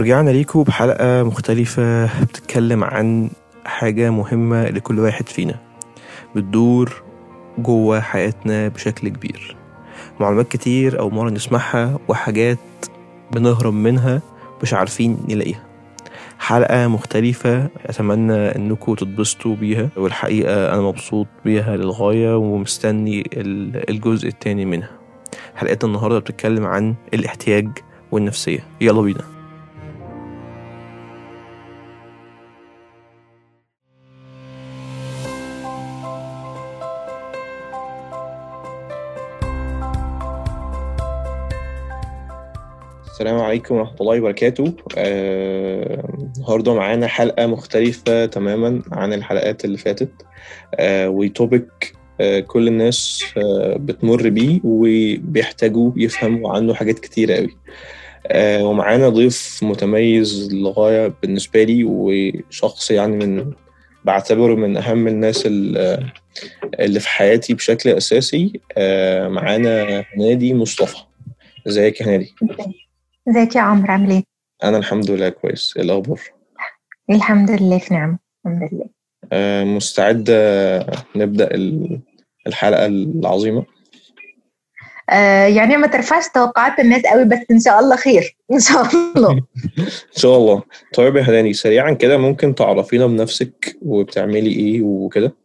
ورجعنا ليكم بحلقة مختلفة بتتكلم عن حاجة مهمة لكل واحد فينا. بتدور جوه حياتنا بشكل كبير. معلومات كتير أو مرة نسمعها وحاجات بنهرب منها مش عارفين نلاقيها. حلقة مختلفة أتمنى إنكم تتبسطوا بيها. والحقيقة أنا مبسوط بيها للغاية ومستني ال- الجزء التاني منها. حلقتنا النهاردة بتتكلم عن الاحتياج والنفسية. يلا بينا. عليكم ورحمة الله وبركاته. آه، النهاردة معانا حلقة مختلفة تماما عن الحلقات اللي فاتت. آه، وتوبيك آه، كل الناس آه، بتمر بيه وبيحتاجوا يفهموا عنه حاجات كتيرة قوي. ومعانا ضيف متميز للغاية بالنسبة لي وشخص يعني من بعتبره من أهم الناس ال- اللي في حياتي بشكل أساسي. معانا هنادي مصطفى. إزيك يا هنادي؟ ازيك يا عمرو عامل إيه؟ أنا الحمد لله كويس. إيه الأخبار؟ الحمد لله في نعمة الحمد لله. آه، مستعدة نبدأ ال- الحلقة العظيمة؟ آه يعني ما ترفعش توقعات الناس قوي بس إن شاء الله خير إن شاء الله. إن شاء الله. طيب يا هلاني سريعا كده ممكن تعرفينا بنفسك وبتعملي إيه وكده؟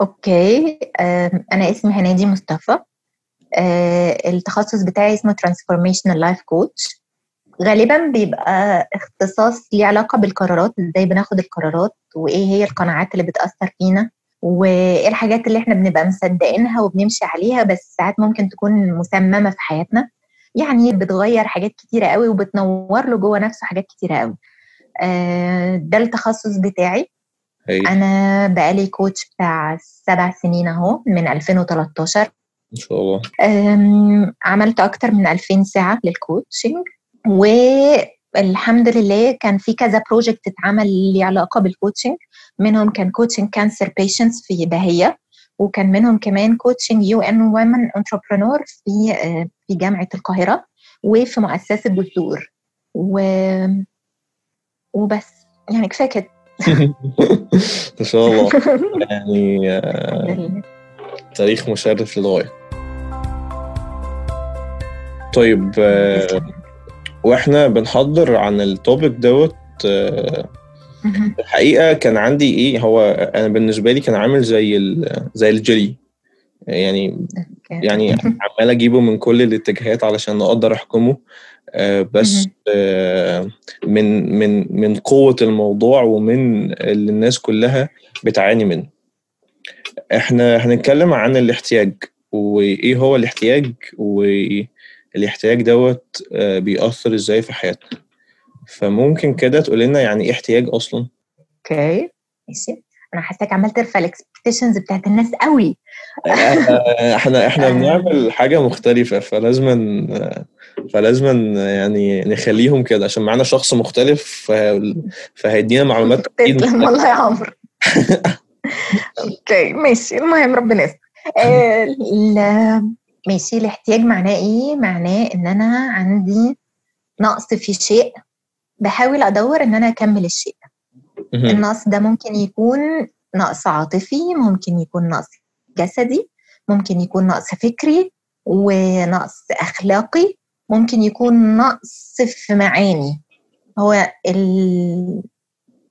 أوكي. آه أنا اسمي هنادي مصطفى. التخصص بتاعي اسمه Transformational Life Coach. غالبا بيبقى اختصاص ليه علاقة بالقرارات إزاي بناخد القرارات وإيه هي القناعات اللي بتأثر فينا وإيه الحاجات اللي إحنا بنبقى مصدقينها وبنمشي عليها بس ساعات ممكن تكون مسممة في حياتنا. يعني بتغير حاجات كتيرة قوي وبتنور له جوه نفسه حاجات كتيرة قوي. آه، ده التخصص بتاعي. هي أنا بقالي كوتش بتاع سبع سنين أهو من 2013 إن شاء الله. عملت أكتر من 2000 ساعة لل coaching والحمد لله كان في كذا project اتعمل ليه علاقة بال coaching منهم كان coaching cancer patients في بهية وكان منهم كمان coaching UN Women entrepreneur في آه، في جامعة القاهرة وفي مؤسسة جذور و... وبس. يعني كفاية كده. إن شاء الله. يعني آه،. تاريخ مشرف للغاية. طيب آه، وإحنا بنحضر عن التوبيك دوت آه، مهم. الحقيقة كان عندي إيه هو أنا بالنسبة لي كان عامل زي زي الجلي يعني يعني عمال أجيبه من كل الاتجاهات علشان أقدر أحكمه آه، بس من من من قوة الموضوع ومن اللي الناس كلها بتعاني منه. إحنا هنتكلم عن الاحتياج وإيه هو الاحتياج والاحتياج دوت آه، بيأثر إزاي في حياتنا. فممكن كده تقول لنا يعني إيه احتياج أصلا؟ okay. ماشي. أنا حاساك عمال ترفع ال expectations بتاعت الناس قوي. آه، إحنا إحنا آه. بنعمل حاجة مختلفة فلازم فلازم يعني نخليهم كده. عشان معانا شخص مختلف فه- فهيدينا معلومات مختلفة. والله يا عمرو. أوكي ماشي. المهم ربنا يستر. آه، ال- ماشي الاحتياج معناه إيه معناه إن أنا عندي نقص في شيء بحاول أدور إن أنا أكمل الشيء. النقص ده ممكن يكون نقص عاطفي ممكن يكون نقص جسدي ممكن يكون نقص فكري ونقص أخلاقي ممكن يكون نقص في معاني هو ال...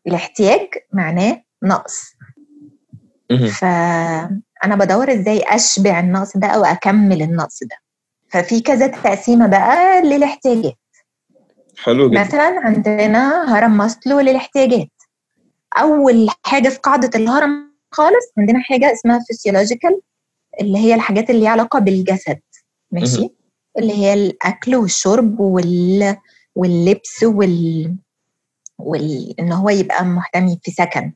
الاحتياج معناه نقص مهم. فأنا بدور إزاي أشبع النقص ده أو أكمل النقص ده. ففي كذا تقسيمة بقى للاحتياجات. حلو جدا. مثلا عندنا هرم ماسلو للاحتياجات. أول حاجة في قاعدة الهرم خالص عندنا حاجة اسمها physiological اللي هي الحاجات اللي ليها علاقة بالجسد. ماشي؟ مهم. اللي هي الأكل والشرب وال... واللبس وال... وال... إن هو يبقى محتمي في سكن.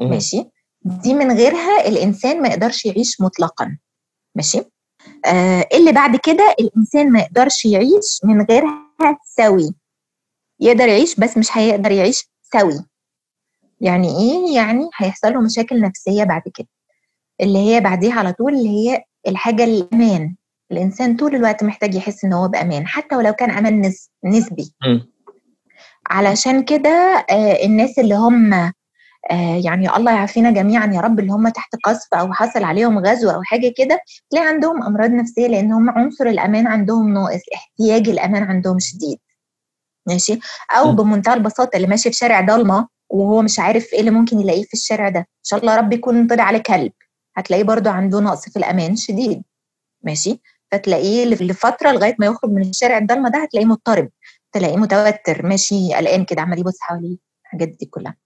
مهم. ماشي؟ دي من غيرها الإنسان ما يقدرش يعيش مطلقا. ماشي؟ آه اللي بعد كده الإنسان ما يقدرش يعيش من غيرها سوي. يقدر يعيش بس مش هيقدر يعيش سوي. يعني إيه؟ يعني هيحصل له مشاكل نفسية بعد كده. اللي هي بعديها على طول اللي هي الحاجة الأمان. الإنسان طول الوقت محتاج يحس إن هو بأمان حتى ولو كان أمان نس- نسبي. علشان كده آه، الناس اللي هم يعني الله يعافينا جميعا يا رب اللي هم تحت قصف أو حصل عليهم غزو أو حاجة كده تلاقي عندهم أمراض نفسية لأن هم عنصر الأمان عندهم ناقص احتياج الأمان عندهم شديد. ماشي؟ أو. بمنتهى البساطة اللي ماشي في شارع ضلمة وهو مش عارف إيه اللي ممكن يلاقيه في الشارع ده. إن شاء الله رب يكون طلع عليه كلب. هتلاقيه برضو عنده نقص في الأمان شديد. ماشي؟ فتلاقيه لفترة لغاية ما يخرج من الشارع الضلمة ده هتلاقيه مضطرب تلاقيه متوتر ماشي قلقان كده عمال يبص حواليه الحاجات دي كلها.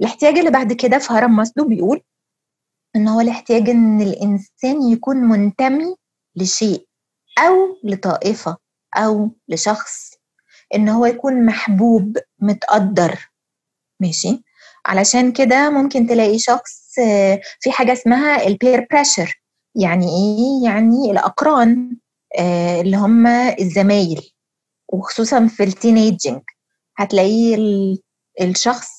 الاحتياج اللي بعد كده في هرم ماسلو بيقول إن هو الاحتياج إن الإنسان يكون منتمي لشيء أو لطائفة أو لشخص إن هو يكون محبوب متقدر ماشي؟ علشان كده ممكن تلاقي شخص آه، في حاجة اسمها ال peer pressure يعني إيه؟ يعني الأقران آه، اللي هم الزمايل وخصوصا في ال teenaging هتلاقيه ال- الشخص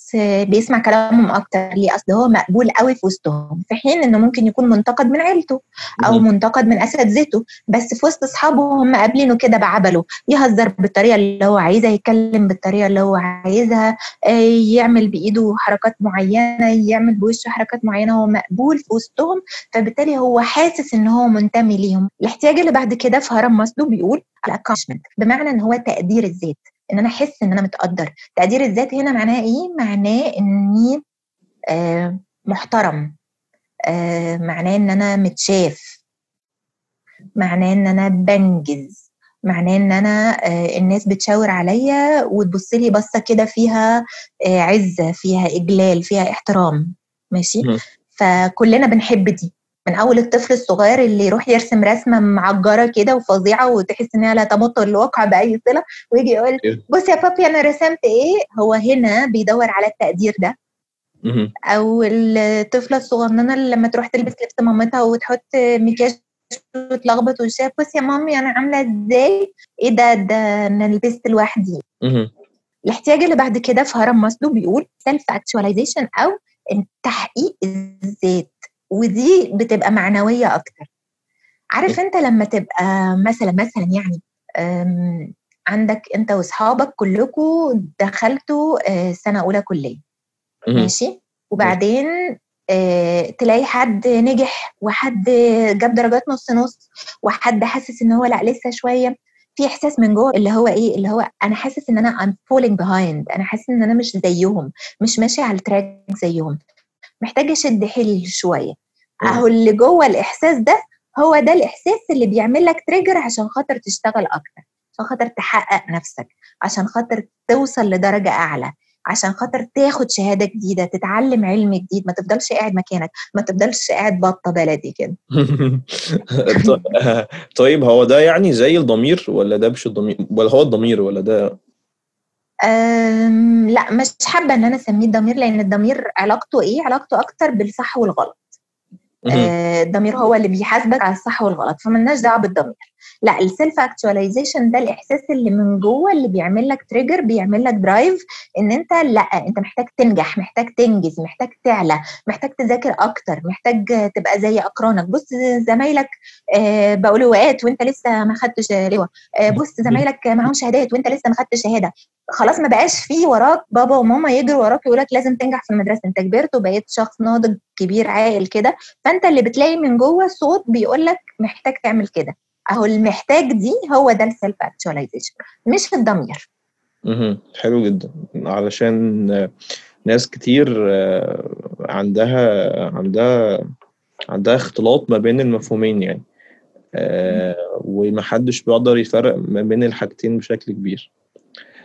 بيسمع كلامهم أكتر. ليه؟ أصل هو مقبول قوي في وسطهم في حين إنه ممكن يكون منتقد من عيلته أو. منتقد من أساتذته بس في وسط أصحابه هم قابلينه كده بعبله. يهزر بالطريقة اللي هو عايزها يتكلم بالطريقة اللي هو عايزها آه، يعمل بإيده حركات معينة يعمل بوشه حركات معينة. هو مقبول في وسطهم فبالتالي هو حاسس إن هو منتمي ليهم. الاحتياج اللي بعد كده في هرم ماسلو بيقول بمعنى إن هو تقدير الذات. إن أنا أحس إن أنا متقدر. تقدير الذات هنا معناه إيه؟ معناه إني آه محترم. آه معناه إن أنا متشاف. معناه إن أنا بنجز. معناه إن أنا آه الناس بتشاور عليا وتبص لي بصة كده فيها آه عزة فيها إجلال فيها احترام. ماشي. فكلنا بنحب دي. من أول الطفل الصغير اللي يروح يرسم رسمة معجرة كده وفظيعة وتحس انها لا تمت الواقع بأي صلة ويجي يقول إيه. بص يا بابي أنا رسمت إيه هو هنا بيدور على التقدير ده. أو الطفله الصغننة اللي لما تروح تلبس لبس مامتها وتحط مكياج وتلخبط وشها بص يا مامي أنا عاملة إزاي إيه ده ده أنا لبست لوحدي. الاحتياج اللي بعد كده في هرم ماسلو بيقول self actualization أو تحقيق الذات ودي بتبقى معنوية أكتر. عارف أنت لما تبقى مثلا مثلا يعني عندك أنت وأصحابك كلكم دخلتوا آه، سنة أولى كلية. ماشي؟ وبعدين آه، تلاقي حد نجح وحد جاب درجات نص نص وحد حاسس إن هو لأ لسه شوية. في إحساس من جوه اللي هو إيه؟ اللي هو أنا حاسس إن أنا I'm falling behind أنا حاسس إن أنا مش زيهم مش ماشي على التراك زيهم. محتاجة اشد حيلي شوية. أهو اللي جوه الإحساس ده هو ده الإحساس اللي بيعمل لك تريجر عشان خاطر تشتغل أكتر عشان خاطر تحقق نفسك عشان خاطر توصل لدرجة أعلى عشان خاطر تاخد شهادة جديدة تتعلم علم جديد ما تفضلش قاعد مكانك ما تفضلش قاعد بطه بلدي كده. طيب هو ده يعني زي الضمير ولا ده مش الضمير؟ ولا هو الضمير ولا ده لا مش حابة إن أنا أسميه الضمير لأن الضمير علاقته إيه؟ علاقته أكتر بالصح والغلط. آه، الضمير هو اللي بيحاسبك على الصح والغلط فملناش دعوة بالضمير. لا ال self actualization ده الإحساس اللي من جوه اللي بيعمل لك trigger بيعمل لك drive إن أنت لا أنت محتاج تنجح محتاج تنجز محتاج تعلى محتاج تذاكر أكتر محتاج تبقى زي أقرانك. بص زمايلك آه، بقوا لواءات وأنت لسه ما خدتش لواء. آه، بص زمايلك معاهم شهادات وأنت لسه ما خدتش شهادة. خلاص ما بقاش في وراك بابا وماما يجروا وراك يقول لك لازم تنجح في المدرسة. انت كبرت وبقيت شخص ناضج كبير عاقل كده. فانت اللي بتلاقي من جوه صوت بيقول لك محتاج تعمل كده. أهو المحتاج دي هو ده ال self actualization مش الضمير. مهم. حلو جدا. علشان ناس كتير آه، عندها عندها عندها اختلاط ما بين المفهومين يعني. آه، ومحدش بيقدر يفرق ما بين الحاجتين بشكل كبير.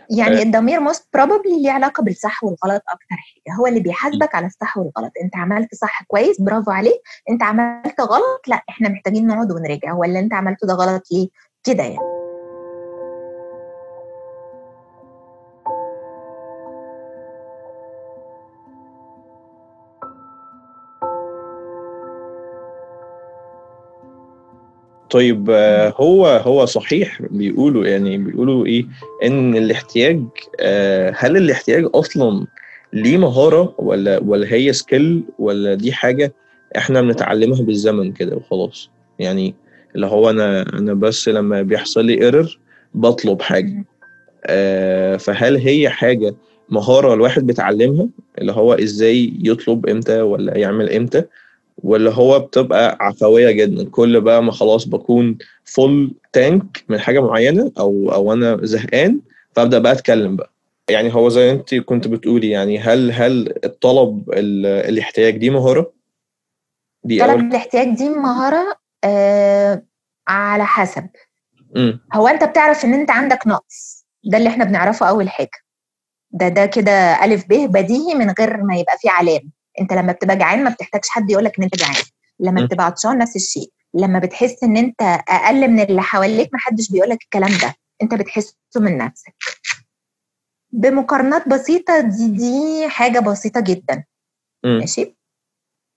يعني آه. الضمير most probably ليه علاقة بالصح والغلط أكتر حاجة. هو اللي بيحاسبك على الصح والغلط. أنت عملت صح كويس برافو عليك. أنت عملت غلط لأ إحنا محتاجين نقعد ونراجع. هو اللي أنت عملته ده غلط ليه؟ كده يعني. طيب آه، هو هو صحيح بيقولوا يعني بيقولوا إيه؟ إن الاحتياج آه، هل الاحتياج أصلا ليه مهارة ولا ولا هي skill ولا دي حاجة إحنا بنتعلمها بالزمن كده وخلاص؟ يعني اللي هو أنا أنا بس لما بيحصل لي error بطلب حاجة. آه، فهل هي حاجة مهارة الواحد بيتعلمها؟ اللي هو إزاي يطلب إمتى ولا يعمل إمتى؟ ولا هو بتبقى عفوية جدا. كل بقى ما خلاص بكون full tank من حاجة معينة أو أو أنا زهقان فأبدأ بقى أتكلم بقى. يعني هو زي أنت كنت بتقولي يعني هل هل الطلب ال- الاحتياج دي مهارة؟ دي طلب أول. الاحتياج دي مهارة آه على حسب. امم هو أنت بتعرف إن أنت عندك نقص. ده اللي إحنا بنعرفه أول حاجة. ده ده كده ألف ب بديهي من غير ما يبقى فيه علامة. انت لما بتبقى جعان ما بتحتاجش حد يقولك إن انت جعان. لما م. بتبقى عطشان نفس الشيء. لما بتحس إن انت أقل من اللي حواليك ما حدش بيقولك الكلام ده انت بتحسه من نفسك. بمقارنات بسيطة دي دي حاجة بسيطة جدا. امم ماشي؟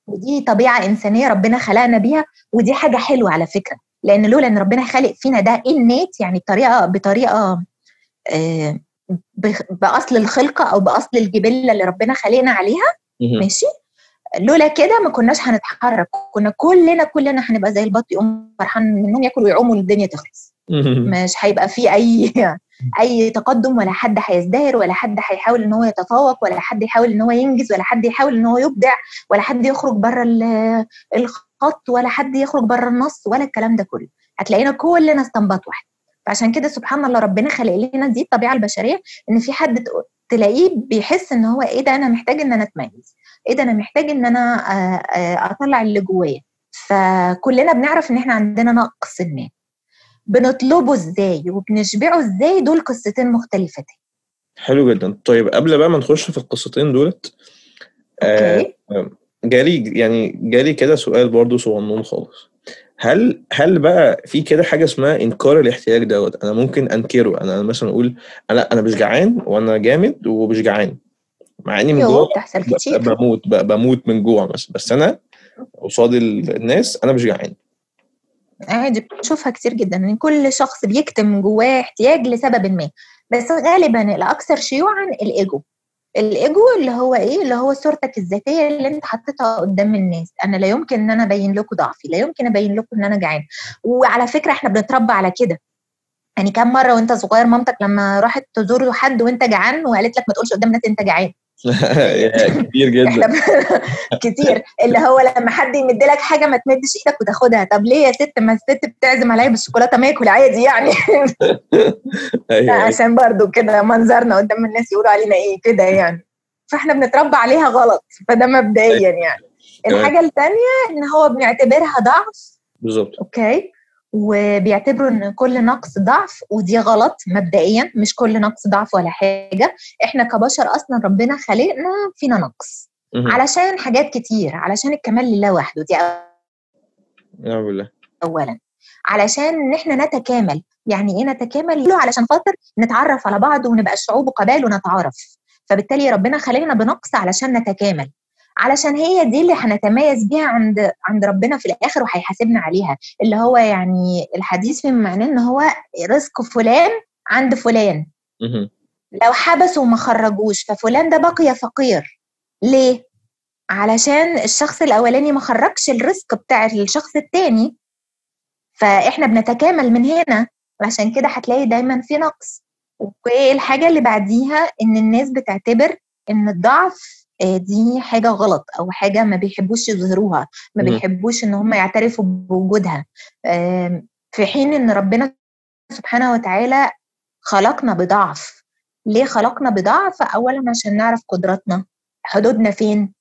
ودي طبيعة إنسانية ربنا خلقنا بيها ودي حاجة حلوة على فكرة. لأن لولا إن ربنا خالق فينا ده إنيت يعني بطريقة بطريقة آه، بأصل الخلقة أو بأصل الجبلة اللي ربنا خلقنا عليها ماشي؟ لولا كده ما كناش هنتحرك. كنا كلنا كلنا هنبقى زي البط يقوم فرحان منهم ياكل ويعوم والدنيا تخلص. مش هيبقى فيه أي أي تقدم ولا حد هيزدهر ولا حد هيحاول إن هو يتفوق ولا حد يحاول إن هو ينجز ولا حد يحاول إن هو يبدع ولا حد يخرج بره ال- الخط ولا حد يخرج بره النص ولا الكلام ده كله. هتلاقينا كلنا استنباط واحد. فعشان كده سبحان الله ربنا خلق لنا دي الطبيعة البشرية إن في حد تلاقيه بيحس إن هو إيه ده أنا محتاج إن أنا أتميز إيه ده أنا محتاج إن أنا آه، آه، أطلع اللي جوايا. فكلنا بنعرف إن إحنا عندنا نقص ما. بنطلبه إزاي وبنشبعه إزاي دول قصتين مختلفتين. حلو جدا. طيب قبل بقى ما نخش في القصتين دولت آه، أوكي. جالي يعني جالي كده سؤال برضو صغنون خالص. هل هل بقى في كده حاجة اسمها إنكار الاحتياج دوت؟ أنا ممكن أنكره. أنا مثلا أقول أنا أنا مش جعان وأنا جامد ومش جعان مع إني من يوه جوه بموت بموت من جوع مثلا. بس أنا قصاد ال- الناس أنا مش جعان. عادي بنشوفها كتير جدا. ان كل شخص بيكتم جواه احتياج لسبب ما. بس غالبا الأكثر شيوعا الإيجو. الإيجو اللي هو إيه؟ اللي هو صورتك الذاتية اللي أنت حطيتها قدام الناس. أنا لا يمكن إن أنا أبين لكم ضعفي لا يمكن أبين لكم إن أنا جعان وعلى فكرة إحنا بنتربى على كده. يعني كم مرة وأنت صغير مامتك لما راحت تزور حد وأنت جعان وقالت لك ما تقولش قدام الناس أنت جعان. كتير جدا. كتير. اللي هو لما حد يمد لك حاجة ما تمدش إيدك وتاخدها. طب ليه يا ست ما الست بتعزم عليا بالشوكولاتة ما ياكل عادي يعني؟ أيوه عشان برضو كده منظرنا قدام الناس يقولوا علينا إيه كده يعني. فاحنا بنتربى عليها غلط فده مبدئيا يعني. الحاجة الثانية إن هو بنعتبرها ضعف. بالظبط. أوكي؟ وبيعتبروا إن كل نقص ضعف ودي غلط مبدئيا مش كل نقص ضعف ولا حاجة. إحنا كبشر أصلا ربنا خلقنا فينا نقص. علشان حاجات كتير علشان الكمال لله وحده. دي بالله اولا. علشان إن إحنا نتكامل. يعني إيه نتكامل؟ علشان خاطر نتعرف على بعض ونبقى شعوب وقبائل ونتعارف فبالتالي ربنا خلقنا بنقص علشان نتكامل. علشان هي دي اللي هنتميز بيها عند عند ربنا في الآخر وهيحاسبنا عليها. اللي هو يعني الحديث في معناه إن هو رزق فلان عند فلان. لو حبسوا وما خرجوش ففلان ده بقي فقير. ليه؟ علشان الشخص الأولاني ما خرجش الرزق بتاع الشخص التاني. فإحنا بنتكامل من هنا. عشان كده هتلاقي دايما في نقص. والحاجة اللي بعديها إن الناس بتعتبر إن الضعف دي حاجة غلط أو حاجة ما بيحبوش يظهروها ما. بيحبوش إن هم يعترفوا بوجودها. في حين إن ربنا سبحانه وتعالى خلقنا بضعف. ليه خلقنا بضعف؟ اولا عشان نعرف قدراتنا. حدودنا فين؟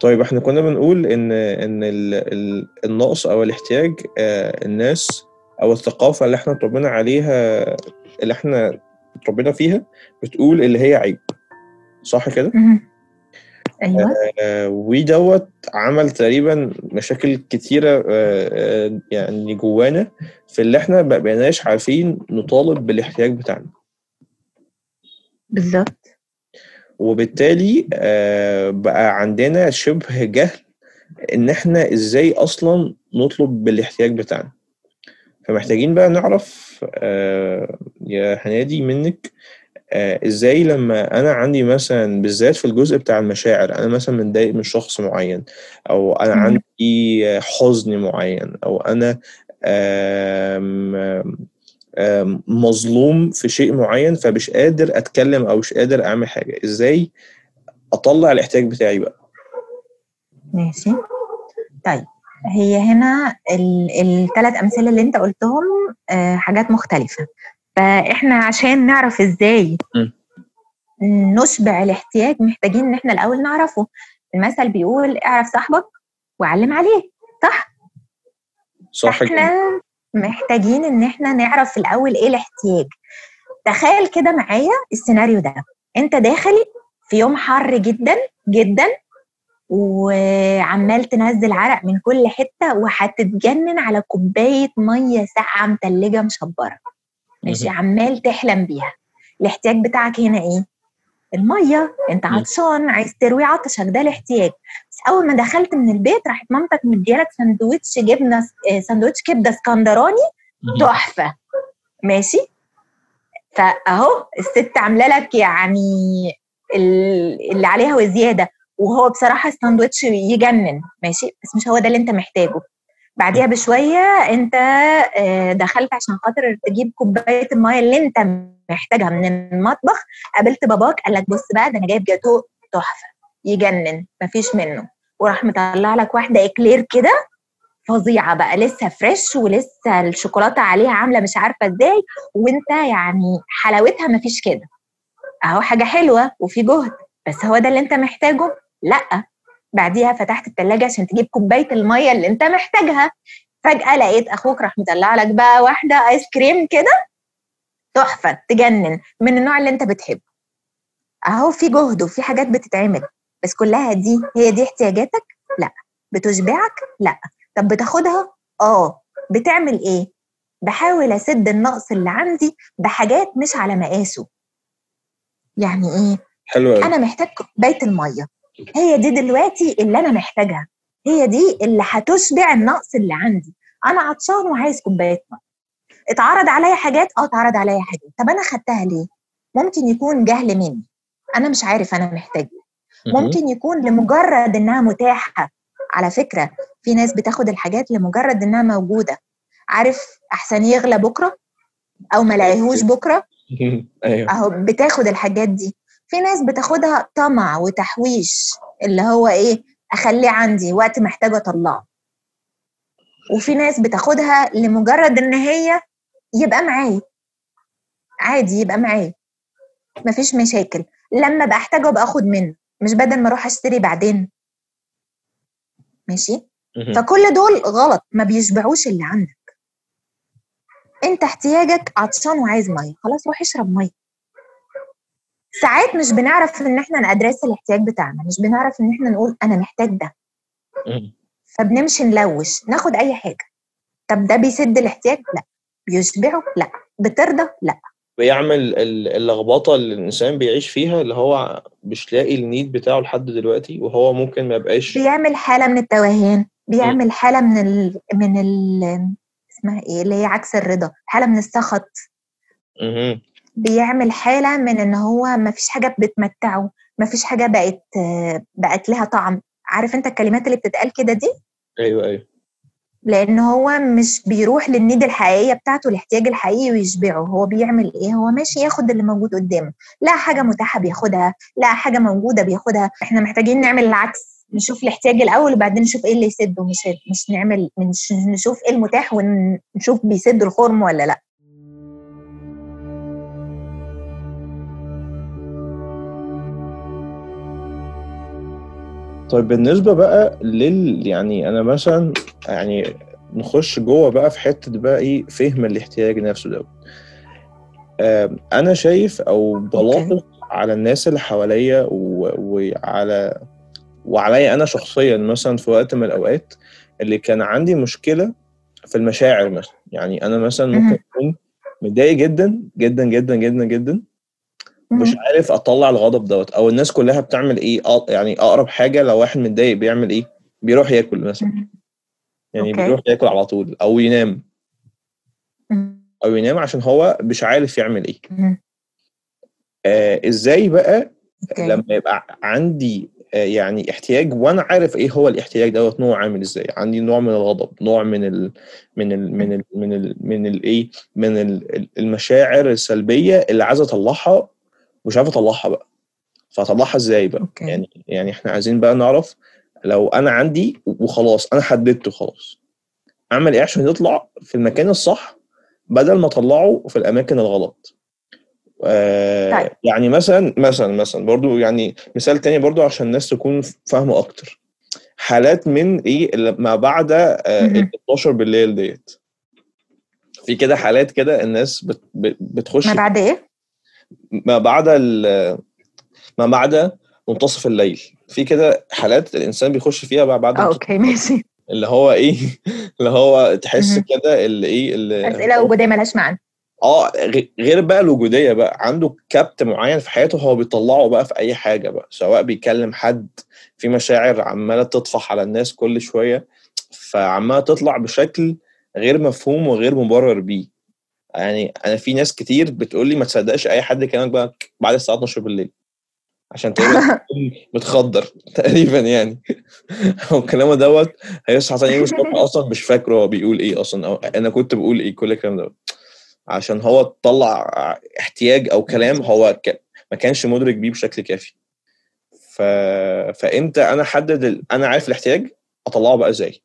طيب إحنا كنا بنقول إن إن ال- ال- النقص أو الاحتياج آه، الناس أو الثقافة اللي إحنا اتربينا عليها اللي إحنا اتربينا فيها بتقول اللي هي عيب. صح كده؟ أيوه. آه، ودوت عمل تقريبا مشاكل كتيرة آه، آه، يعني جوانا في اللي إحنا ما بقيناش عارفين نطالب بالاحتياج بتاعنا. بالظبط. وبالتالي آه، بقى عندنا شبه جهل إن إحنا إزاي أصلا نطلب بالاحتياج بتاعنا فمحتاجين بقى نعرف آه، يا هنادي منك آه إزاي لما أنا عندي مثلا بالذات في الجزء بتاع المشاعر أنا مثلا متضايق من شخص معين أو أنا. عندي حزن معين أو أنا مظلوم في شيء معين فمش قادر أتكلم أو مش قادر أعمل حاجة. إزاي أطلع الاحتياج بتاعي بقى؟ ماشي. طيب هي هنا الثلاث أمثلة اللي أنت قلتهم آه، حاجات مختلفة. فإحنا عشان نعرف إزاي. نشبع الاحتياج محتاجين إن إحنا الأول نعرفه. المثل بيقول اعرف صاحبك وعلم عليه صح؟ صح إحنا محتاجين إن إحنا نعرف في الأول إيه الاحتياج. تخيل كده معايا السيناريو ده. أنت داخل في يوم حر جدا جدا وعمال تنزل عرق من كل حتة وهتتجنن على كوباية مية ساقعة متلجة مشبرة. ماشي؟ عمال تحلم بيها. الاحتياج بتاعك هنا إيه؟ المية أنت. عطشان عايز تروي عطشك ده الاحتياج. بس أول ما دخلت من البيت راحت مامتك مديالك سندوتش جبنة آه، سندوتش كبدة اسكندراني تحفة. ماشي؟ فأهو الست عاملة لك يعني ال- اللي عليها وزيادة. وهو بصراحة الساندوتش يجنن. ماشي؟ بس مش هو ده اللي أنت محتاجه. بعديها بشوية أنت آه، دخلت عشان خاطر تجيب كوباية المية اللي أنت محتاجها من المطبخ قابلت باباك قال لك بص بقى ده أنا جايب جاتو تحفة يجنن مفيش منه. وراح مطلع لك واحدة éclair كده فظيعة بقى لسه فريش ولسه الشوكولاتة عليها عاملة مش عارفة إزاي وأنت يعني حلاوتها مفيش كده. أهو حاجة حلوة وفي جهد بس هو ده اللي أنت محتاجه؟ لأ. بعديها فتحت التلاجة عشان تجيب كوباية المية اللي انت محتاجها. فجأة لقيت أخوك راح مطلع لك بقى واحدة ice cream كده. تحفة تجنن من النوع اللي انت بتحبه. أهو في جهد وفي حاجات بتتعمل. بس كلها دي هي دي احتياجاتك؟ لأ. بتشبعك؟ لأ. طب بتاخدها؟ آه. بتعمل إيه؟ بحاول أسد النقص اللي عندي بحاجات مش على مقاسه. يعني إيه؟ حلو قوي أنا محتاج كوباية المية. هي دي دلوقتي اللي أنا محتاجها. هي دي اللي هتشبع النقص اللي عندي. أنا عطشان وعايز كوبايه مية. اتعرض عليا حاجات؟ آه اتعرض عليا حاجات. طب أنا خدتها ليه؟ ممكن يكون جهل مني. أنا مش عارف أنا محتاج إيه. ممكن يكون لمجرد إنها متاحة. على فكرة في ناس بتاخد الحاجات لمجرد إنها موجودة. عارف أحسن يغلى بكرة؟ أو ما لاقيهوش بكرة؟ أيوه. أهو بتاخد الحاجات دي. في ناس بتاخدها طمع وتحويش اللي هو إيه أخليه عندي وقت محتاجه أطلعه. وفي ناس بتاخدها لمجرد إن هي يبقى معايا. عادي يبقى معايا. مفيش مشاكل. لما بحتاجه أبقى آخد منه مش بدل ما أروح أشتري بعدين. ماشي؟ فكل دول غلط. ما بيشبعوش اللي عندك. أنت احتياجك عطشان وعايز مية. خلاص روح اشرب مية. ساعات مش بنعرف إن إحنا نادرس الاحتياج بتاعنا مش بنعرف إن إحنا نقول أنا محتاج ده. فبنمشي نلوش ناخد أي حاجة. طب ده بيسد الاحتياج؟ لا. بيشبعه؟ لا. بترضى؟ لا. بيعمل ال- اللخبطة اللي الإنسان بيعيش فيها اللي هو مش لاقي النيد بتاعه لحد دلوقتي وهو ممكن ما يبقاش بيعمل حالة من التوهان بيعمل حالة من ال من ال اسمها إيه؟ اللي هي عكس الرضا حالة من السخط. بيعمل حالة من إن هو ما فيش حاجة بتمتعه ما فيش حاجة بقت بقت لها طعم. عارف أنت الكلمات اللي بتتقال كده دي؟ أيوه أيوه. لأن هو مش بيروح للنيد الحقيقية بتاعته الاحتياج الحقيقي ويشبعه. هو بيعمل إيه؟ هو ماشي ياخد اللي موجود قدامه. لا حاجة متاحة بياخدها لا حاجة موجودة بياخدها. إحنا محتاجين نعمل العكس نشوف الاحتياج الأول وبعدين نشوف إيه اللي يسده مش مش نعمل مش نشوف إيه المتاح ونشوف بيسد الخرم ولا لأ. طيب بالنسبة بقى لل يعني أنا مثلا يعني نخش جوه بقى في حتة بقى إيه فهم الاحتياج نفسه دوت. أنا شايف أو بلاحظ على الناس اللي حواليا وعلى وعليا أنا شخصيا مثلا في وقت من الأوقات اللي كان عندي مشكلة في المشاعر مثلا. يعني أنا مثلا ممكن. أكون متضايق جدا جدا جدا جدا جدا مش. عارف أطلع الغضب دوت أو الناس كلها بتعمل إيه يعني أقرب حاجة لو واحد متضايق بيعمل إيه بيروح ياكل مثلا. يعني okay. بيروح ياكل على طول أو ينام. أو ينام عشان هو مش عارف يعمل إيه. آه إزاي بقى okay. لما يبقى عندي آه، يعني احتياج وأنا عارف إيه هو الاحتياج دوت نوع عامل إزاي عندي نوع من الغضب نوع من ال من ال من ال من ال من الايه من ال- ال- المشاعر السلبية اللي عايز أطلعها مش عارف أطلعها بقى فأطلعها إزاي بقى أوكي. يعني يعني إحنا عايزين بقى نعرف لو أنا عندي وخلاص أنا حددته خلاص أعمل إيه عشان يطلع في المكان الصح بدل ما أطلعه في الأماكن الغلط آه طيب. يعني مثلا مثلا مثلا برضو يعني مثال تاني برضو عشان الناس تكون فاهمة أكتر حالات من إيه اللي ما بعد آه. ال 12 بالليل ديت في كده حالات كده الناس بت بت- بتخش ما بعد إيه؟ ما بعد ال- ما بعد منتصف الليل. في كده حالات الإنسان بيخش فيها بقى بعد أوكي ماشي. اللي هو إيه؟ اللي هو تحس. كده اللي إيه؟ اللي أسئلة وجودية مالهاش معنى. آه غير بقى الوجودية بقى. عنده كبت معين في حياته هو بيطلعه بقى في أي حاجة بقى. سواء بيكلم حد في مشاعر عمالة تطفح على الناس كل شوية. فعمالة تطلع بشكل غير مفهوم وغير مبرر بيه. يعني أنا في ناس كتير بتقول لي ما تصدقش أي حد كلامك بقى بعد الساعة 12 بالليل. عشان تكون متخدر تقريبا يعني. هو كلامه دوت هيصحى تاني يوم الصبح أصلا مش فاكره هو بيقول إيه أصلا أو أنا كنت بقول إيه كل الكلام دوت. عشان هو طلع احتياج أو كلام هو ك... ما كانش مدرك بيه بشكل كافي. ف... فامتى أنا أحدد ال... أنا عارف الاحتياج أطلعه بقى إزاي.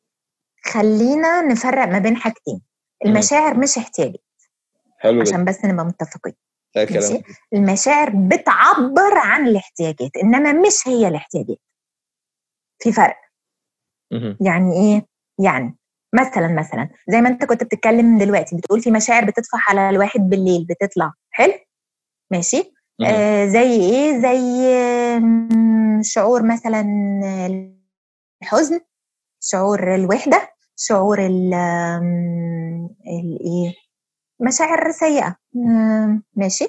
خلينا نفرق ما بين حاجتين. المشاعر مش احتياجات حلو عشان بس نبقى متفقين. ماشي؟ المشاعر بتعبر عن الاحتياجات إنما مش هي الاحتياجات. في فرق. مهم. يعني إيه؟ يعني مثلا مثلا زي ما أنت كنت بتتكلم دلوقتي بتقول في مشاعر بتطفح على الواحد بالليل بتطلع. حلو؟ ماشي. آه زي إيه؟ زي شعور مثلا الحزن شعور الوحدة شعور ال الايه مشاعر سيئة. ماشي.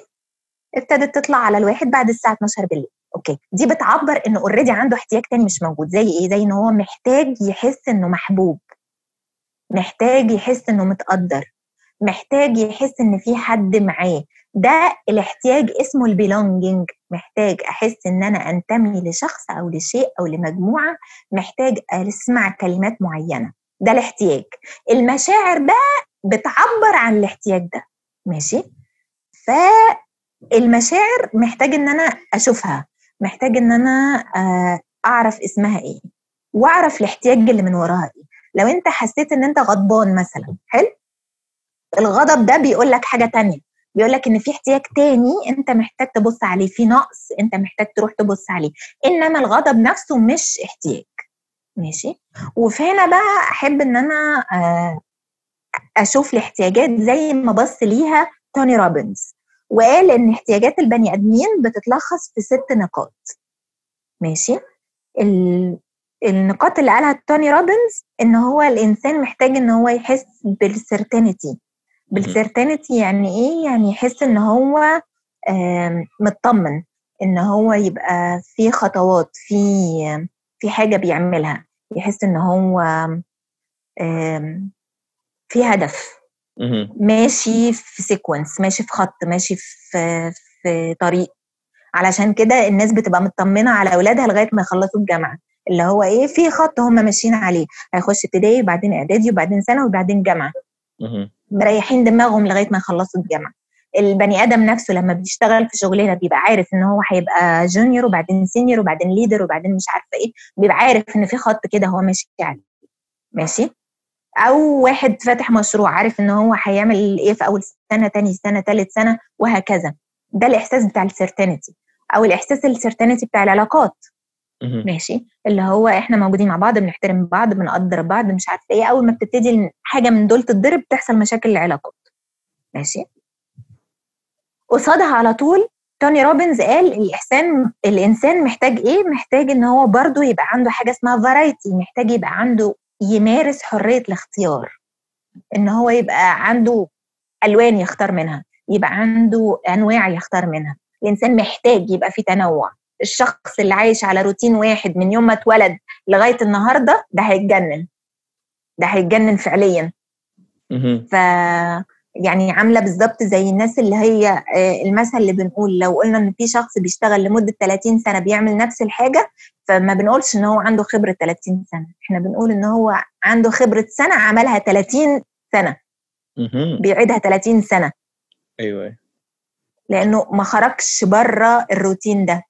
ابتدت تطلع على الواحد بعد الساعة 12 بالليل. okay. دي بتعبر إنه already عنده احتياج تاني مش موجود. زي إيه؟ زي إن هو محتاج يحس إنه محبوب. محتاج يحس إنه متقدر. محتاج يحس إن في حد معاه. ده الاحتياج اسمه البيلونجينج محتاج أحس إن أنا أنتمي لشخص أو لشيء أو لمجموعة. محتاج أسمع كلمات معينة. ده الاحتياج. المشاعر بقى بتعبر عن الاحتياج ده. ماشي؟ فالمشاعر محتاج إن أنا أشوفها محتاج إن أنا آه، أعرف اسمها إيه وأعرف الاحتياج اللي من وراها إيه. لو أنت حسيت إن أنت غضبان مثلا حلو؟ الغضب ده بيقول لك حاجة تانية بيقول لك إن في احتياج تاني أنت محتاج تبص عليه في نقص أنت محتاج تروح تبص عليه إنما الغضب نفسه مش احتياج. ماشي؟ وفي هنا بقى أحب إن أنا آه، أشوف الاحتياجات زي ما بص ليها توني روبنز. وقال إن احتياجات البني آدمين بتتلخص في ست نقاط. ماشي؟ ال... النقاط اللي قالها توني روبنز إن هو الإنسان محتاج إن هو يحس بال certainty بال certainty يعني إيه؟ يعني يحس إن هو مطمن. إن هو يبقى في خطوات في في حاجة بيعملها. يحس إن هو في هدف. ماشي في sequence ماشي في خط ماشي في في طريق. علشان كده الناس بتبقى مطمنة على أولادها لغاية ما يخلصوا الجامعة. اللي هو إيه في خط هم ماشيين عليه. هيخش ابتدائي وبعدين إعدادي وبعدين ثانوي وبعدين جامعة. مريحين دماغهم لغاية ما يخلصوا الجامعة. البني آدم نفسه لما بيشتغل في شغلانه بيبقى عارف إن هو هيبقى junior وبعدين senior وبعدين leader وبعدين مش عارفة إيه. بيبقى عارف إن في خط كده هو ماشي عليه. ماشي؟ أو واحد فاتح مشروع عارف إن هو هيعمل إيه في أول سنة تاني سنة تالت سنة وهكذا. ده الإحساس بتاع ال certainty أو الإحساس ال certainty بتاع العلاقات. ماشي؟ اللي هو إحنا موجودين مع بعض بنحترم بعض بنقدر بعض مش عارفه إيه أول ما بتبتدي حاجة من دول تتضرب بتحصل مشاكل العلاقات ماشي؟ قصادها على طول توني روبنز قال الإحسان الإنسان محتاج إيه؟ محتاج إن هو برضو يبقى عنده حاجة اسمها variety محتاج يبقى عنده يمارس حرية الاختيار. إن هو يبقى عنده ألوان يختار منها يبقى عنده أنواع يختار منها. الإنسان محتاج يبقى في تنوع. الشخص اللي عايش على روتين واحد من يوم ما اتولد لغاية النهارده ده هيتجنن. ده هيتجنن فعليا. ف يعني عاملة بالظبط زي الناس اللي هي آه، المثل اللي بنقول لو قلنا إن في شخص بيشتغل لمدة 30 سنة بيعمل نفس الحاجة فما بنقولش إن هو عنده خبرة 30 سنة إحنا بنقول إن هو عنده خبرة سنة عملها 30 سنة. بيعيدها 30 سنة أيوه أيوة. لأنه ما خرجش بره الروتين ده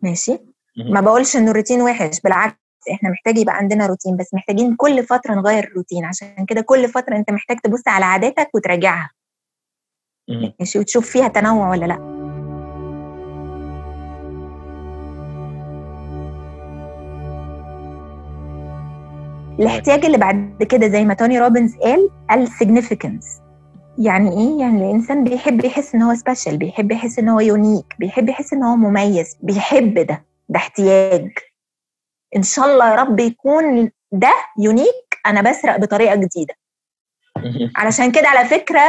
ماشي. ما بقولش انه الروتين وحش بالعكس إحنا محتاج يبقى عندنا روتين بس محتاجين كل فترة نغير الروتين عشان كده كل فترة انت محتاج تبص على عاداتك وتراجعها. ماشي وتشوف فيها تنوع ولا لأ. الاحتياج اللي بعد كده زي ما توني روبنز قال ال significance يعني إيه؟ يعني الإنسان بيحب يحس إن هو special بيحب يحس إن هو unique بيحب يحس إن هو مميز بيحب ده ده احتياج. إن شاء الله يا رب يكون ده unique أنا بسرق بطريقة جديدة. علشان كده على فكرة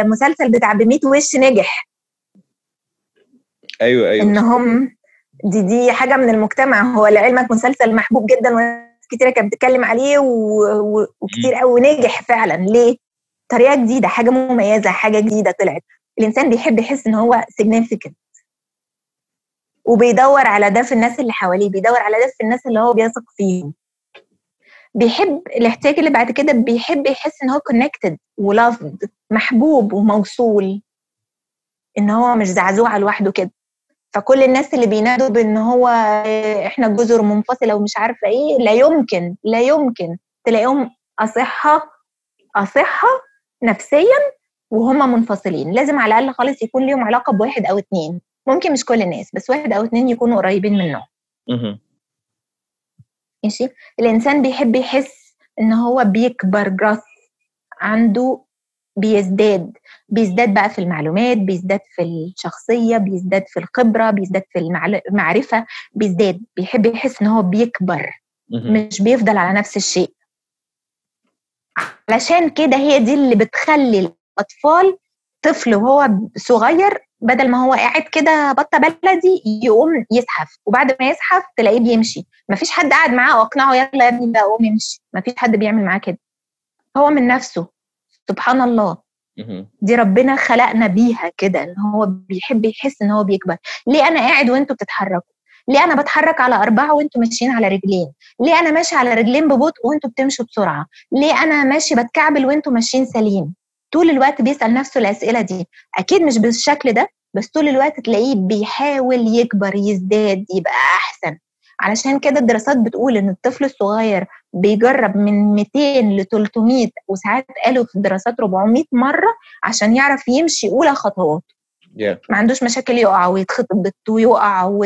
المسلسل بتاع بميت وش نجح. أيوه أيوه. إن هم دي دي حاجة من المجتمع. هو لعلمك مسلسل محبوب جدا وناس كتيرة كانت بتتكلم عليه. و... وكتير قوي نجح فعلا. ليه؟ طريقة جديدة حاجة مميزة حاجة جديدة طلعت. الإنسان بيحب يحس إن هو significant. وبيدور على ده في الناس اللي حواليه بيدور على ده في الناس اللي هو بيثق فيهم. بيحب الاحتياج اللي بعد كده بيحب يحس إن هو connected وloved محبوب وموصول. إن هو مش زعزوعه لوحده كده. فكل الناس اللي بينادوا بإن هو إحنا جزر منفصلة ومش عارفة إيه لا يمكن لا يمكن تلاقيهم أصحة أصحة نفسيا وهم منفصلين. لازم على الأقل خالص يكون ليهم علاقة بواحد أو اتنين. ممكن مش كل الناس بس واحد أو اتنين يكونوا قريبين منه. ماشي؟ الإنسان بيحب يحس إن هو بيكبر جراث عنده بيزداد. بيزداد بقى في المعلومات بيزداد في الشخصية بيزداد في الخبرة بيزداد في المعرفة بيزداد. بيحب يحس إن هو بيكبر. مش بيفضل على نفس الشيء. علشان كده هي دي اللي بتخلي الأطفال طفل وهو صغير بدل ما هو قاعد كده بطة بلدي يقوم يزحف وبعد ما يزحف تلاقيه بيمشي. مفيش حد قاعد معاه واقنعه يلا يا ابني بقى قوم امشي مفيش حد بيعمل معاه كده. هو من نفسه. سبحان الله. دي ربنا خلقنا بيها كده إن هو بيحب يحس إن هو بيكبر. ليه أنا قاعد وأنتوا بتتحركوا؟ ليه أنا بتحرك على أربعة وأنتوا ماشيين على رجلين؟ ليه أنا ماشي على رجلين ببطء وأنتوا بتمشوا بسرعة؟ ليه أنا ماشي بتكعبل وأنتوا ماشيين سليم؟ طول الوقت بيسأل نفسه الأسئلة دي. أكيد مش بالشكل ده بس طول الوقت تلاقيه بيحاول يكبر يزداد يبقى أحسن. علشان كده الدراسات بتقول إن الطفل الصغير بيجرب من 200 ل 300 وساعات قالوا في الدراسات 400 مرة عشان يعرف يمشي اولى خطوات. Yeah. ما عندوش مشاكل يقع ويتخطب ويقع و...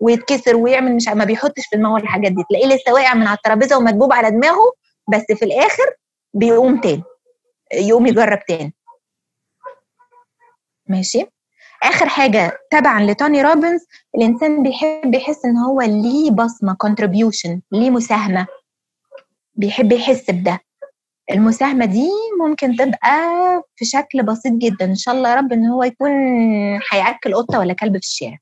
ويتكسر ويعمل مش ما بيحطش في دماغه الحاجات دي. تلاقيه لسه واقع من على الترابيزة ومدبوب على دماغه بس في الآخر بيقوم تاني. يقوم يجرب تاني. ماشي؟ آخر حاجة تبعا لتوني روبنز. الإنسان بيحب يحس إن هو ليه بصمة contribution ليه مساهمة. بيحب يحس بده. المساهمة دي ممكن تبقى في شكل بسيط جدا. إن شاء الله يا رب إن هو يكون هيأكل قطة ولا كلب في الشارع.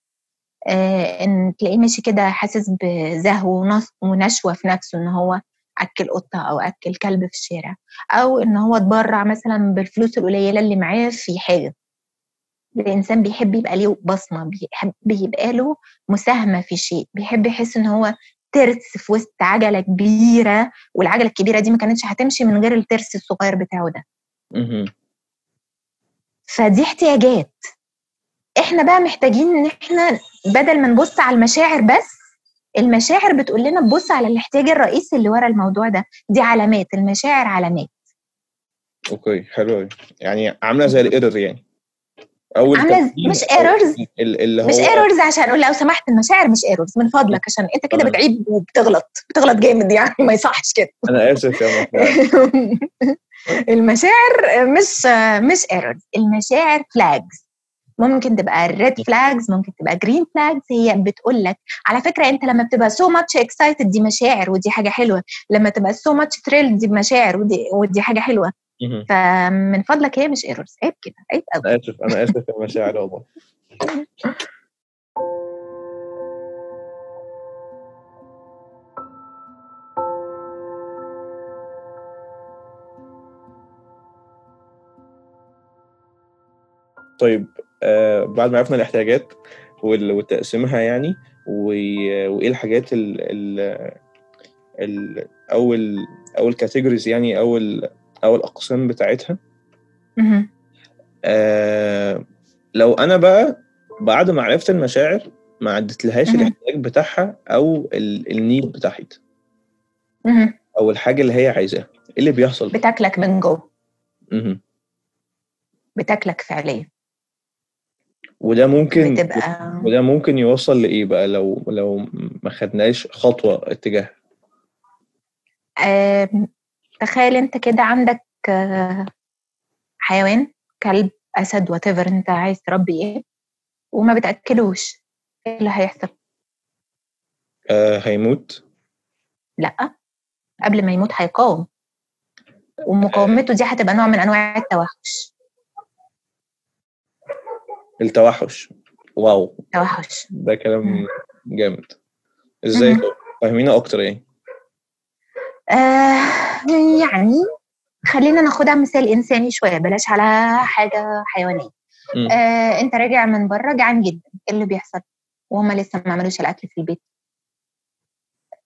آه إن تلاقيه ماشي كده حاسس بزهو ونشوة في نفسه إن هو أكل قطة أو أكل كلب في الشارع أو إن هو اتبرع مثلا بالفلوس القليلة اللي معاه في حاجة. الإنسان بيحب يبقى له بصمة بيحب يبقى له مساهمة في شيء بيحب يحس إن هو ترس في وسط عجلة كبيرة والعجلة الكبيرة دي ما كانتش هتمشي من غير الترس الصغير بتاعه ده. فدي احتياجات. إحنا بقى محتاجين إن إحنا بدل ما نبص على المشاعر بس المشاعر بتقول لنا تبص على الاحتياج الرئيسي اللي ورا الموضوع ده دي علامات المشاعر علامات okay حلو. يعني عاملة زي ال error يعني أول تفكير مش. ال- اللي هو مش إيرورز عشان أقول لو سمحت المشاعر مش errors من فضلك عشان أنت كده. بتعيب وبتغلط بتغلط جامد يعني ما يصحش كده أنا آسف يا المشاعر مش مش errors المشاعر flags ممكن تبقى red flags ممكن تبقى green flags هي بتقول لك على فكرة انت لما بتبقى so much excited دي مشاعر ودي حاجة حلوة لما تبقى so much thrill دي مشاعر ودي ودي حاجة حلوة. فمن فضلك هي مش errors عيب كده عيب قوي. أنا آسف أنا آسف يا مشاعر والله. طيب بعد ما عرفنا الاحتياجات وتقسيمها يعني وإيه الحاجات ال ال ال أو ال أو الكاتيجوريز يعني أو ال أو الأقسام بتاعتها. آه لو أنا بقى بعد ما عرفت المشاعر ما عدتلهاش. الاحتياج بتاعها أو ال- النيد بتاعتها. أو الحاجة اللي هي عايزاها إيه اللي بيحصل بتاكلك من جوه. بتاكلك فعليا وده ممكن بتبقى وده ممكن يوصل لإيه بقى لو لو ما خدناش خطوة اتجاه؟ آم، تخيل انت كده عندك آه، حيوان كلب أسد وات انت عايز تربي إيه وما بتأكلوش إيه اللي هيحصل؟ آه هيموت؟ لأ قبل ما يموت هيقاوم ومقاومته دي هتبقى نوع من أنواع التوحش. التوحش. واو. توحش. ده كلام. جامد. إزاي؟ فاهمينا أكتر يعني آه يعني خلينا ناخدها مثال إنساني شوية بلاش على حاجة حيوانية. آه انت راجع من بره جعان جدا. إيه اللي بيحصل؟ وهما لسه ما عملوش الأكل في البيت.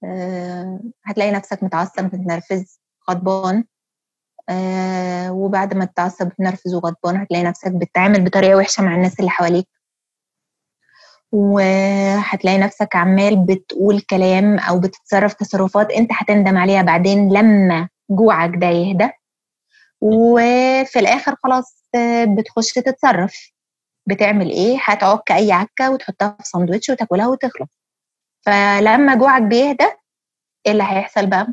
آه هتلاقي نفسك متعصب متنرفز غضبان. آه وبعد ما تتعصب متنرفز وغضبان هتلاقي نفسك بتتعامل بطريقة وحشة مع الناس اللي حواليك. وهتلاقي نفسك عمال بتقول كلام أو بتتصرف تصرفات أنت هتندم عليها بعدين لما جوعك ده يهدى. وفي الآخر خلاص آه، بتخش تتصرف. بتعمل إيه؟ هتعك أي عكة وتحطها في ساندوتش وتاكلها وتخلص. فلما جوعك بيهدى إيه اللي هيحصل بقى؟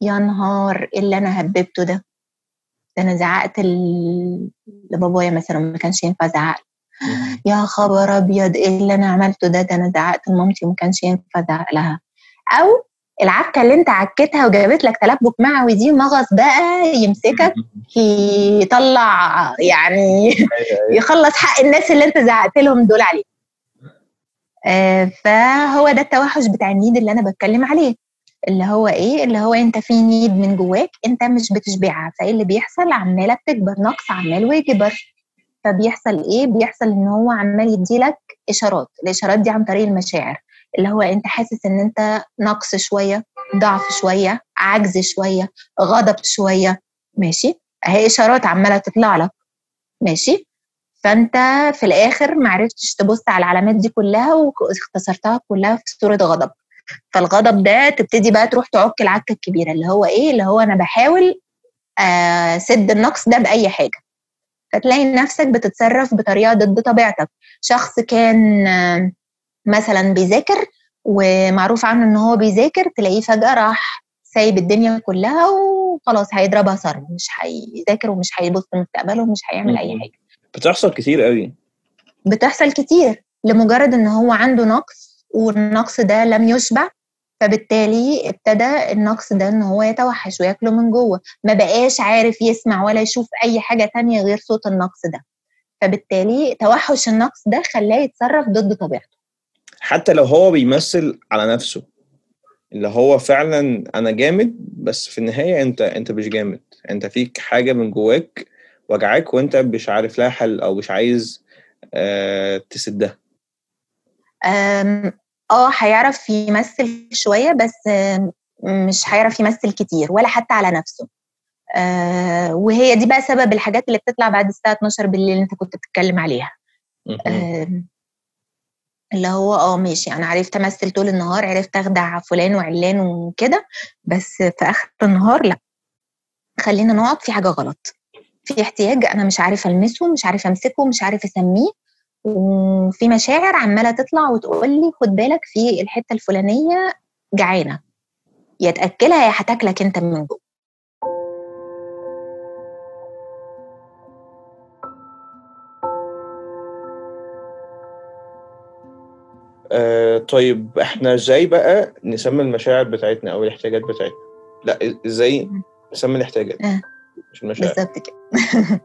يا نهار إيه اللي أنا هببته ده؟ ده أنا زعقت لبابايا مثلا ما كانش ينفع ازعق. يا خبر أبيض إيه اللي أنا عملته ده؟ ده أنا زعقت لمامتي وما كانش ينفع ازعق لها أو العكه اللي أنت عكتها وجابت لك تلبك معوي دي مغص بقى يمسكك يطلع يعني يخلص حق الناس اللي أنت زعقت لهم دول عليه. آه، فهو ده التوحش بتاع النيد اللي أنا بتكلم عليه. اللي هو إيه؟ اللي هو أنت في نيد من جواك أنت مش بتشبعها. فإيه اللي بيحصل؟ عمالة بتكبر. نقص عمال ويكبر. فبيحصل إيه؟ بيحصل إن هو عمال يديلك إشارات. الإشارات دي عن طريق المشاعر. اللي هو أنت حاسس إن أنت نقص شوية ضعف شوية عجز شوية غضب شوية. ماشي؟ أهي إشارات عمالة تطلع لك. ماشي؟ فأنت في الآخر ما عرفتش تبص على العلامات دي كلها واختصرتها كلها في صورة غضب. فالغضب ده تبتدي بقى تروح تعك العكة الكبيرة اللي هو إيه؟ اللي هو أنا بحاول اسد النقص ده بأي حاجة. فتلاقي نفسك بتتصرف بطريقة ضد طبيعتك. شخص كان آه، مثلا بيذاكر ومعروف عنه إن هو بيذاكر تلاقيه فجأة راح سايب الدنيا كلها وخلاص هيضربها صرم مش هيذاكر ومش هيبص لمستقبله ومش هيعمل أي. حاجة. بتحصل كتير قوي بتحصل كتير لمجرد إن هو عنده نقص والنقص ده لم يشبع فبالتالي ابتدى النقص ده إن هو يتوحش وياكله من جوه. ما بقاش عارف يسمع ولا يشوف أي حاجة تانية غير صوت النقص ده. فبالتالي توحش النقص ده خلاه يتصرف ضد طبيعته. حتى لو هو بيمثل على نفسه اللي هو فعلا أنا جامد بس في النهاية أنت أنت مش جامد. أنت فيك حاجة من جواك وجعاك وأنت مش عارف لها حل أو مش عايز آه تسدها. آه هيعرف يمثل شوية بس مش هيعرف يمثل كتير ولا حتى على نفسه. آه وهي دي بقى سبب الحاجات اللي بتطلع بعد الساعة 12 بالليل اللي انت كنت بتتكلم عليها. آم، اللي هو آه ماشي أنا عرفت أمثل طول النهار عرفت أخدع فلان وعلان وكده بس في آخر النهار لا. خلينا نقعد في حاجة غلط. في احتياج أنا مش عارف ألمسه مش عارف أمسكه مش عارف أسميه. وفي مشاعر عمالة تطلع وتقول لي خد بالك في الحتة الفلانية جعانة. يا تأكلها يا هتاكلك انت من جوه. آه طيب إحنا إزاي بقى نسمي المشاعر بتاعتنا أو الاحتياجات بتاعتنا؟ لا إزاي نسمي الاحتياجات؟ آه. مش المشاعر. بالظبط كده.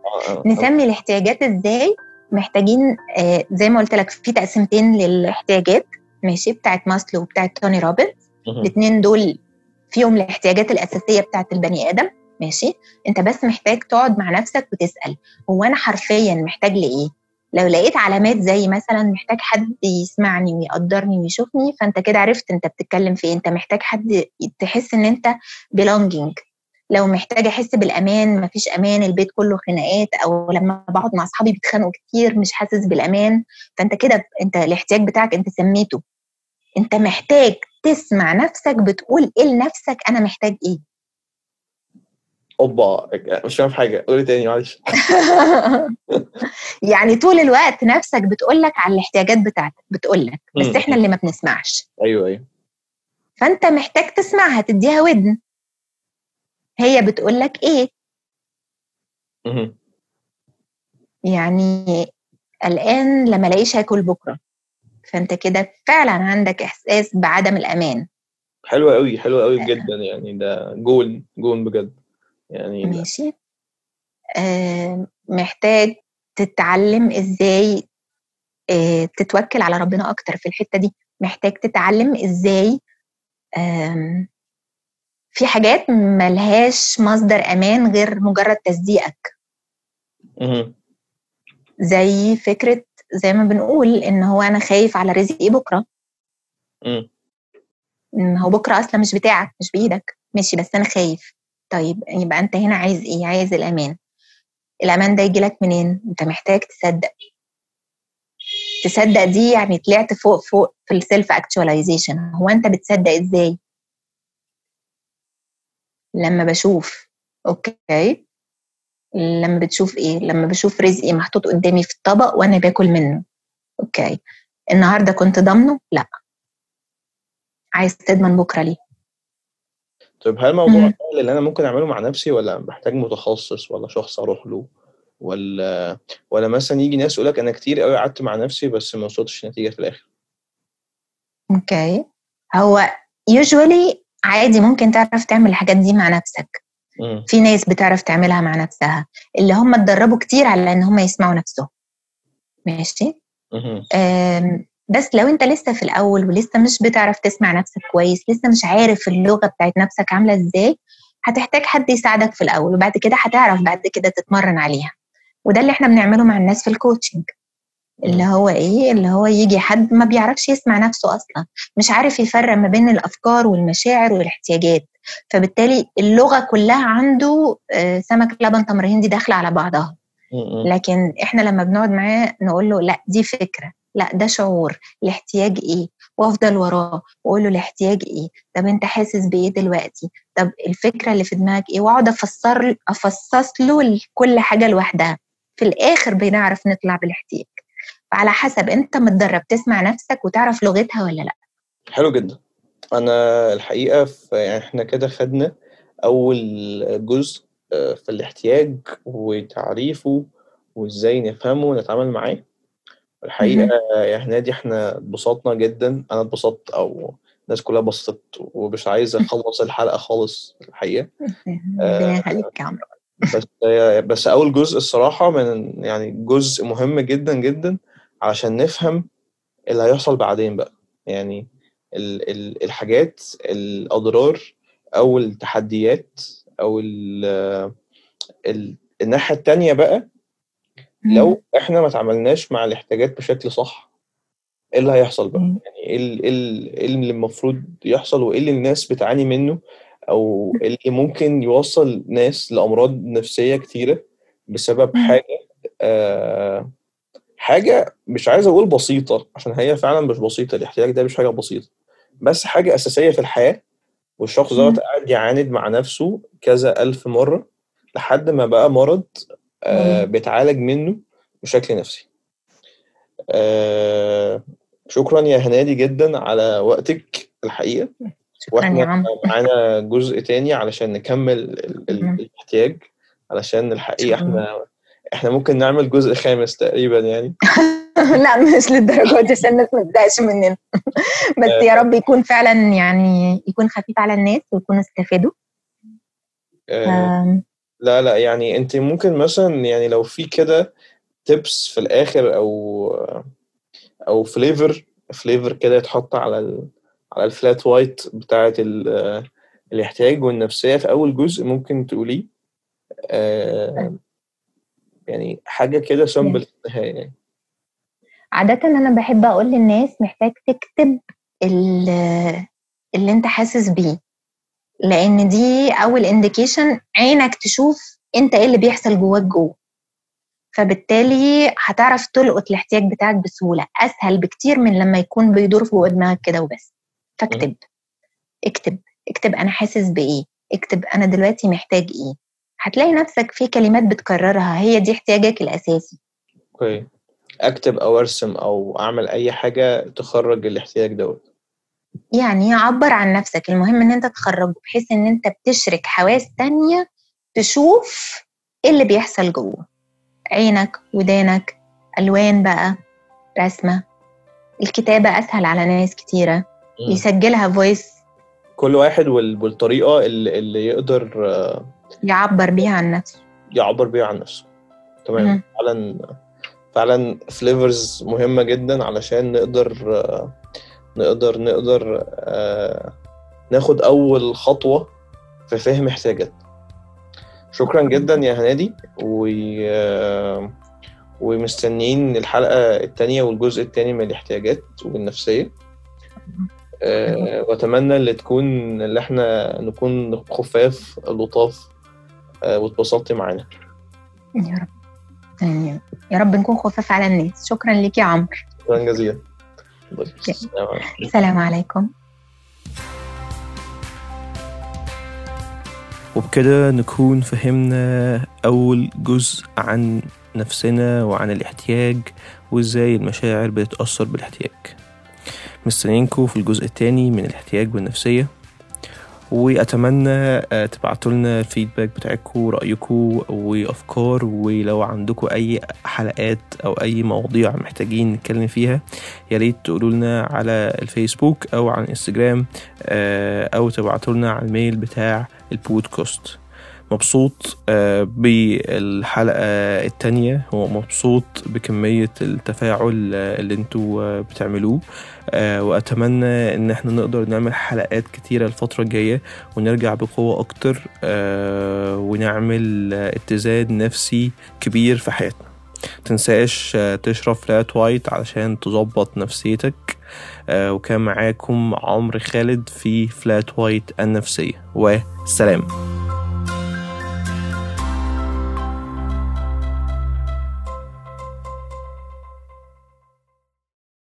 آه آه. نسمي الاحتياجات إزاي؟ محتاجين آه زي ما قلت لك في تقسيمتين للاحتياجات ماشي بتاعت ماسلو وبتاعت توني روبنز. الاثنين دول فيهم الاحتياجات الأساسية بتاعت البني آدم ماشي. أنت بس محتاج تقعد مع نفسك وتسأل هو أنا حرفيا محتاج لإيه؟ لو لقيت علامات زي مثلا محتاج حد يسمعني ويقدرني ويشوفني فأنت كده عرفت أنت بتتكلم في إيه. أنت محتاج حد تحس إن أنت belonging. لو محتاج أحس بالأمان مفيش أمان البيت كله خناقات أو لما بقعد مع أصحابي بيتخانقوا كتير مش حاسس بالأمان. فأنت كده أنت الاحتياج بتاعك أنت سميته. أنت محتاج تسمع نفسك بتقول إيه لنفسك أنا محتاج إيه. أوبا مش فاهم حاجة. قولي تاني معلش. يعني طول الوقت نفسك بتقول لك على الاحتياجات بتاعتك بتقول لك بس. إحنا اللي ما بنسمعش. أيوه أيوه. فأنت محتاج تسمعها تديها ودن. هي بتقول لك إيه. يعني قلقان لما الاقيش هاكل بكرة. فأنت كده فعلا عندك إحساس بعدم الأمان. حلو قوي حلو قوي جدا يعني ده جول جول بجد. يعني. ماشي. آه محتاج تتعلم إزاي آه تتوكل على ربنا أكتر في الحتة دي. محتاج تتعلم إزاي في حاجات ملهاش مصدر أمان غير مجرد تصديقك. زي فكرة زي ما بنقول إن هو أنا خايف على رزقي بكرة. مم. إن هو بكرة أصلا مش بتاعك مش بإيدك. ماشي بس أنا خايف. طيب يبقى أنت هنا عايز إيه؟ عايز الأمان. الأمان ده يجي لك منين؟ أنت محتاج تصدق. تصدق دي يعني طلعت فوق فوق في ال self actualization هو أنت بتصدق إزاي؟ لما بشوف okay؟ لما بتشوف إيه؟ لما بشوف رزقي محطوط قدامي في الطبق وأنا باكل منه Okay؟ النهارده كنت ضامنه؟ لأ. عايز تضمن بكرة ليه؟ طيب هل الموضوع. سهل اللي أنا ممكن أعمله مع نفسي ولا محتاج متخصص ولا شخص أروح له؟ ولا ولا مثلا يجي ناس يقول لك أنا كتير قوي قعدت مع نفسي بس ما وصلتش نتيجه في الآخر؟ Okay. هو usually عادي ممكن تعرف تعمل الحاجات دي مع نفسك. مم. في ناس بتعرف تعملها مع نفسها. اللي هم اتدربوا كتير على إن هم يسمعوا نفسهم. ماشي؟ بس لو أنت لسه في الأول ولسه مش بتعرف تسمع نفسك كويس لسه مش عارف اللغة بتاعت نفسك عاملة إزاي هتحتاج حد يساعدك في الأول وبعد كده هتعرف بعد كده تتمرن عليها. وده اللي إحنا بنعمله مع الناس في الكوتشنج اللي هو إيه اللي هو يجي حد ما بيعرفش يسمع نفسه أصلا. مش عارف يفرق ما بين الأفكار والمشاعر والاحتياجات. فبالتالي اللغة كلها عنده آه، سمك لبن تمر هندي داخلة على بعضها. لكن إحنا لما بنقعد معاه نقول له لأ دي فكرة. لأ ده شعور. الاحتياج إيه؟ وأفضل وراه. وأقول له الاحتياج إيه؟ طب أنت حاسس بإيه دلوقتي؟ طب الفكرة اللي في دماغك إيه؟ وأقعد أفسر أفصص له كل حاجة لوحدها. في الآخر بنعرف نطلع بالاحتياج. فعلى حسب انت متدرب تسمع نفسك وتعرف لغتها ولا لا. حلو جدا. أنا الحقيقة في يعني إحنا كده خدنا أول جزء آه، في الاحتياج وتعريفه وإزاي نفهمه ونتعامل معاه. الحقيقة يا هنادي إحنا اتبسطنا جدا. أنا اتبسطت أو الناس كلها اتبسطت ومش عايز أخلص الحلقة خالص الحقيقة. عمرو بس بس أول جزء الصراحة من يعني جزء مهم جدا جدا. علشان نفهم اللي هيحصل بعدين بقى يعني ال ال الحاجات الأضرار أو التحديات أو ال ال الناحية التانية بقى لو إحنا ما تعاملناش مع الاحتياجات بشكل صح إيه اللي هيحصل بقى. يعني إيه ال- إيه ال- إيه اللي المفروض يحصل وإيه اللي الناس بتعاني منه أو اللي ممكن يوصل ناس لأمراض نفسية كتيرة بسبب. حاجة آه حاجة مش عايز أقول بسيطة عشان هي فعلا مش بسيطة الاحتياج ده مش حاجة بسيطة بس حاجة أساسية في الحياة والشخص دوت. قاعد يعاند مع نفسه كذا ألف مرة لحد ما بقى مرض آه. بيتعالج منه بشكل نفسي آه شكرا يا هنادي جدا على وقتك الحقيقة وإحنا معانا جزء تاني علشان نكمل. الاحتياج علشان الحقيقة. إحنا إحنا ممكن نعمل جزء خامس تقريبا يعني. لا مش للدرجة دي عشان الناس ما تزهقش مننا. بس يا رب يكون فعلا يعني يكون خفيف على الناس ويكونوا استفادوا. آه لا لا يعني انت ممكن مثلا يعني لو في كده tips في الآخر أو أو flavor flavor كده يتحط على ال على ال flat white بتاعه ال الاحتياج والنفسية. في أول جزء ممكن تقوليه. آه يعني حاجة كده simple في النهاية يعني. عادة أنا بحب أقول للناس محتاج تكتب ال- اللي أنت حاسس بيه لأن دي أول indication عينك تشوف أنت إيه اللي بيحصل جواك جوه. فبالتالي هتعرف تلقط الاحتياج بتاعك بسهولة أسهل بكتير من لما يكون بيدور جوه دماغك كده وبس. فاكتب. اكتب. اكتب أنا حاسس بإيه. اكتب أنا دلوقتي محتاج إيه. هتلاقي نفسك في كلمات بتكررها هي دي احتياجك الأساسي. أوكي. أكتب أو أرسم أو أعمل أي حاجة تخرج الاحتياج دوت. يعني عبر عن نفسك المهم إن أنت تخرجه بحيث إن أنت بتشرك حواس تانية تشوف إيه اللي بيحصل جوه. عينك ودانك ألوان بقى رسمة. الكتابة أسهل على ناس كتيرة. مم. يسجلها voice كل واحد وال- والطريقة اللي, اللي يقدر آه، يعبر بيها عن نفسه. يعبر بيها عن نفسه. تمام. فعلا فعلا flavors مهمة جدا علشان نقدر نقدر نقدر آه، ناخد أول خطوة في فهم احتياجات شكرا جدا يا هنادي و آه، ومستنيين الحلقة التانية والجزء التاني من الاحتياجات والنفسية. آه، وأتمنى اللي تكون اللي إحنا نكون خفاف لطاف آه، واتبسطتي معانا. يا رب. آمين. يا رب نكون خفاف على الناس. شكرا ليك يا عمرو. شكرا جزيلا. السلام عليكم. وبكده نكون فهمنا أول جزء عن نفسنا وعن الاحتياج وإزاي المشاعر بتتأثر بالاحتياج. مستنيينكم في الجزء التاني من الاحتياج والنفسية. وأتمنى آه، تبعتوا لنا الفيدباك بتاعكم رأيكم وأفكار ولو عندكم أي حلقات أو أي مواضيع محتاجين نتكلم فيها يا ريت تقولوا لنا على الفيسبوك أو على الإنستجرام آه، أو تبعتوا لنا على ال mail بتاع البودكاست. مبسوط آه، بالحلقة التانية. ومبسوط بكمية التفاعل آه، اللي أنتوا آه، بتعملوه. وأتمنى إن إحنا نقدر نعمل حلقات كتيرة الفترة الجاية ونرجع بقوة أكتر ونعمل اتزان نفسي كبير في حياتنا. تنساش تشرب flat white علشان تظبط نفسيتك. وكان معاكم عمرو خالد في فلات وايت النفسية. وسلام.